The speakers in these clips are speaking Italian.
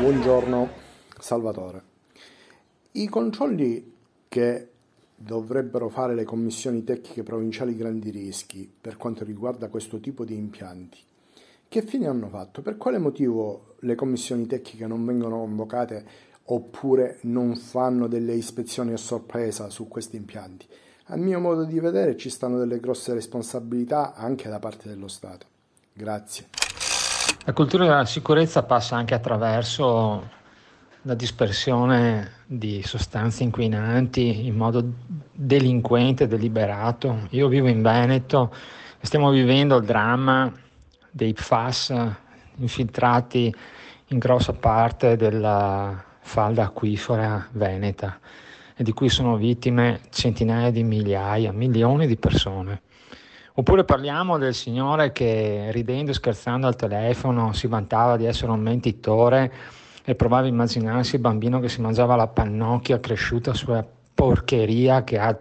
Buongiorno Salvatore. I controlli che dovrebbero fare le commissioni tecniche provinciali grandi rischi per quanto riguarda questo tipo di impianti, che fine hanno fatto? Per quale motivo le commissioni tecniche non vengono convocate oppure non fanno delle ispezioni a sorpresa su questi impianti? A mio modo di vedere ci stanno delle grosse responsabilità anche da parte dello Stato. Grazie. La cultura della sicurezza passa anche attraverso la dispersione di sostanze inquinanti in modo delinquente, deliberato. Io vivo in Veneto e stiamo vivendo il dramma dei PFAS infiltrati in grossa parte della falda acquifera veneta e di cui sono vittime centinaia di migliaia, milioni di persone. Oppure parliamo del signore che ridendo e scherzando al telefono si vantava di essere un mentitore e provava a immaginarsi il bambino che si mangiava la pannocchia cresciuta sulla porcheria che ha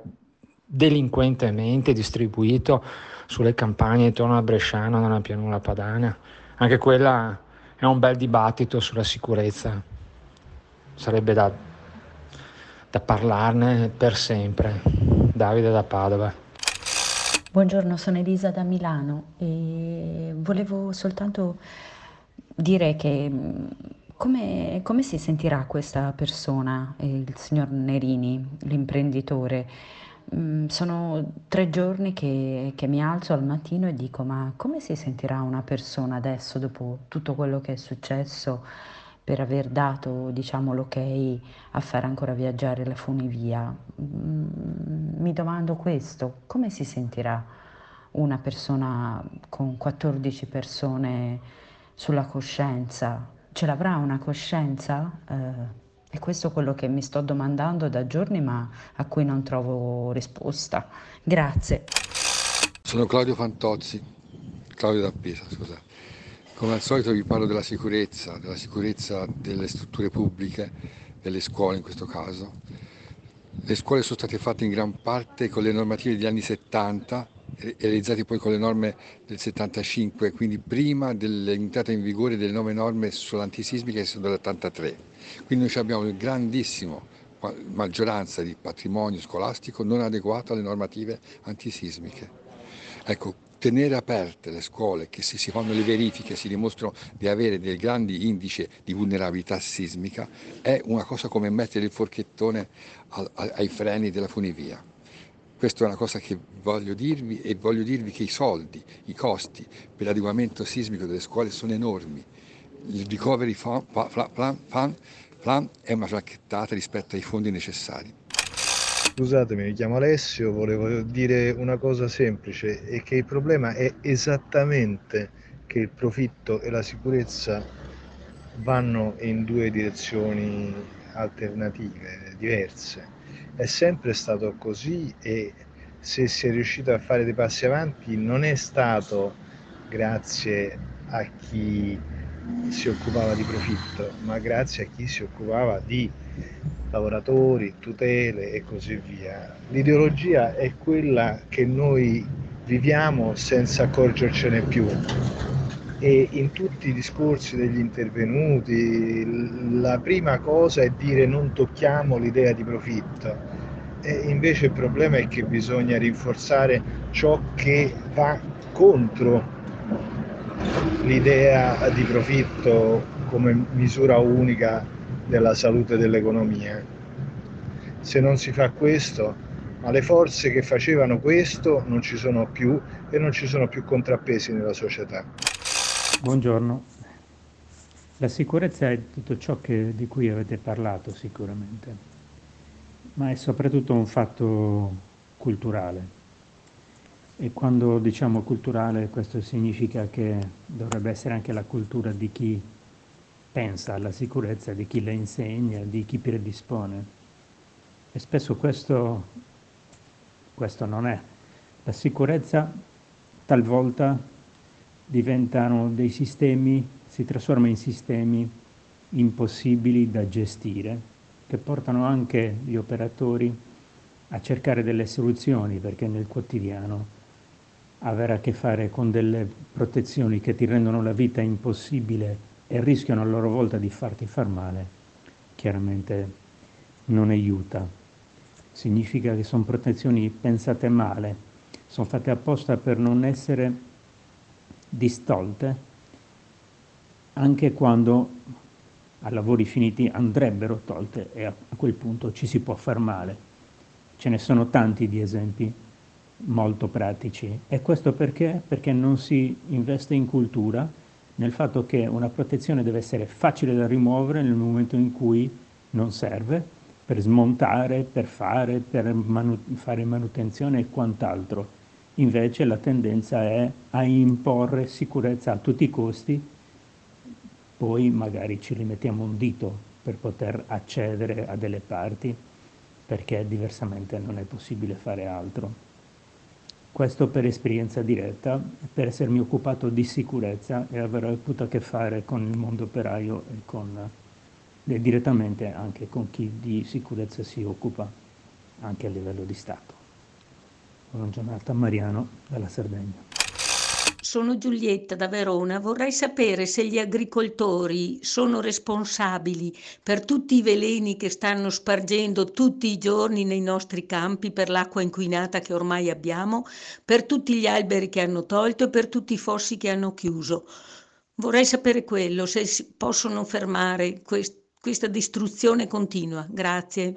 delinquentemente distribuito sulle campagne intorno a Bresciano nella pianura padana. Anche quella è un bel dibattito sulla sicurezza. Sarebbe da, da parlarne per sempre. Davide da Padova. Buongiorno, sono Elisa da Milano e volevo soltanto dire che mm, come, come si sentirà questa persona, il signor Nerini, l'imprenditore? Mm, sono tre giorni che, che mi alzo al mattino e dico ma come si sentirà una persona adesso dopo tutto quello che è successo? Per aver dato diciamo, l'ok a fare ancora viaggiare la funivia. Mm, mi domando questo, come si sentirà una persona con 14 persone sulla coscienza? Ce l'avrà una coscienza? Eh, è questo quello che mi sto domandando da giorni ma a cui non trovo risposta. Grazie. Sono Claudio Fantozzi, Claudio da Pisa, scusate. Come al solito vi parlo della sicurezza, della sicurezza delle strutture pubbliche, delle scuole in questo caso. Le scuole sono state fatte in gran parte con le normative degli anni 70 realizzate poi con le norme del 75, quindi prima dell'entrata in vigore delle nuove norme sull'antisismica che sono dell'83. Quindi noi abbiamo una grandissima maggioranza di patrimonio scolastico non adeguato alle normative antisismiche. Ecco, tenere aperte le scuole, che se si fanno le verifiche si dimostrano di avere dei grandi indici di vulnerabilità sismica, è una cosa come mettere il forchettone ai freni della funivia. Questa è una cosa che voglio dirvi e voglio dirvi che i soldi, i costi per l'adeguamento sismico delle scuole sono enormi. Il recovery plan, plan, plan è una racchettata rispetto ai fondi necessari. Scusatemi, mi chiamo Alessio, volevo dire una cosa semplice e che il problema è esattamente che il profitto e la sicurezza vanno in due direzioni alternative, diverse. È sempre stato così e se si è riuscito a fare dei passi avanti non è stato grazie a chi si occupava di profitto, ma grazie a chi si occupava di lavoratori, tutele e così via. L'ideologia è quella che noi viviamo senza accorgercene più e in tutti i discorsi degli intervenuti la prima cosa è dire non tocchiamo l'idea di profitto e invece il problema è che bisogna rinforzare ciò che va contro l'idea di profitto come misura unica della salute dell'economia. Se non si fa questo, ma le forze che facevano questo non ci sono più e non ci sono più contrappesi nella società. Buongiorno. La sicurezza è tutto ciò che, di cui avete parlato sicuramente, ma è soprattutto un fatto culturale. E quando diciamo culturale questo significa che dovrebbe essere anche la cultura di chi pensa alla sicurezza di chi la insegna, di chi predispone. E spesso questo, questo non è. La sicurezza talvolta diventano dei sistemi, si trasforma in sistemi impossibili da gestire, che portano anche gli operatori a cercare delle soluzioni, perché nel quotidiano avere a che fare con delle protezioni che ti rendono la vita impossibile e rischiano a loro volta di farti far male, chiaramente non aiuta. Significa che sono protezioni pensate male, sono fatte apposta per non essere distolte anche quando a lavori finiti andrebbero tolte e a quel punto ci si può far male. Ce ne sono tanti di esempi molto pratici e questo perché? Perché non si investe in cultura nel fatto che una protezione deve essere facile da rimuovere nel momento in cui non serve, per smontare, per fare, per manu- fare manutenzione e quant'altro. Invece la tendenza è a imporre sicurezza a tutti i costi, poi magari ci rimettiamo un dito per poter accedere a delle parti, perché diversamente non è possibile fare altro. Questo per esperienza diretta, per essermi occupato di sicurezza e aver avuto a che fare con il mondo operaio e, con, e direttamente anche con chi di sicurezza si occupa, anche a livello di Stato. Buona giornata Mariano dalla Sardegna. Sono Giulietta da Verona. Vorrei sapere se gli agricoltori sono responsabili per tutti i veleni che stanno spargendo tutti i giorni nei nostri campi per l'acqua inquinata che ormai abbiamo, per tutti gli alberi che hanno tolto e per tutti i fossi che hanno chiuso. Vorrei sapere quello, se possono fermare quest- questa distruzione continua. Grazie.